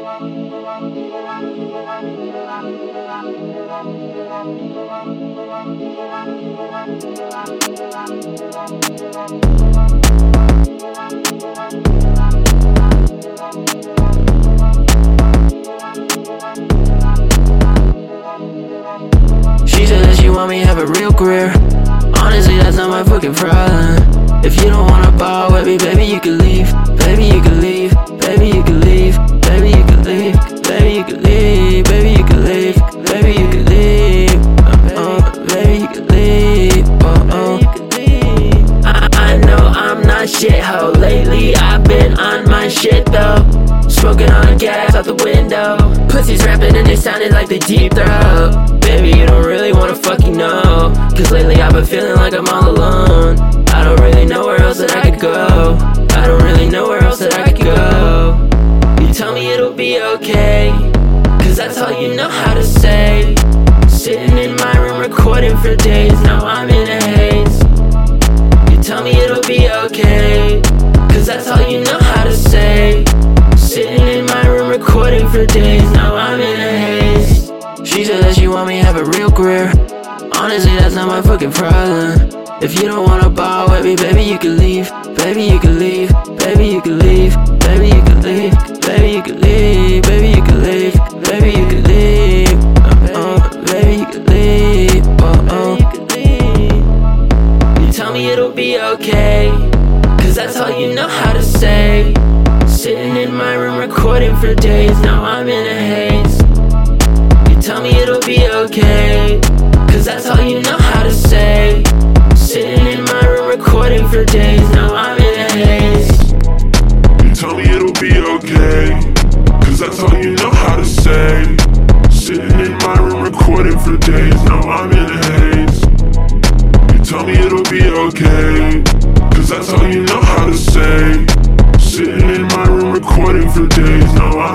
She said that she want me have a real career. Honestly, that's not my fucking problem. If you don't wanna ball with me, baby, you can I'm not shit hoe lately. I've been on my shit though. Smoking on gas out the window. Pussies rapping and they sounded like they deep throat. Baby, you don't really wanna fucking know. Cause lately I've been feeling like I'm all alone. I don't really know where else that I could go. I don't really know where else that I could go. You tell me it'll be okay. Cause that's all you know how to say. Sitting in my room recording for days. Now I'm in a haze. You tell me it'll for days. Now I'm in a haze. She said that she want me have a real career. Honestly, that's not my fucking problem. If you don't wanna ball with me, baby, you can leave. Baby, you can leave. Baby, you can leave. Baby, you can leave. Baby, you can leave. Baby, you can leave. Baby, you can leave. Uh, uh, baby, you can leave. Uh, uh. You tell me it'll be okay. Cause that's all you know how to say. Sitting in my room recording for days. Now I'm in a haze. You tell me it'll be okay. Cause that's all you know how to say. Sitting in my room recording for days. Now I'm in a haze. You tell me it'll be okay. Cause that's all you know how to say. Sitting in my room recording for days. Now I'm in a haze. You tell me it'll be okay. Cause that's all you know how to say. Recording for days. Now in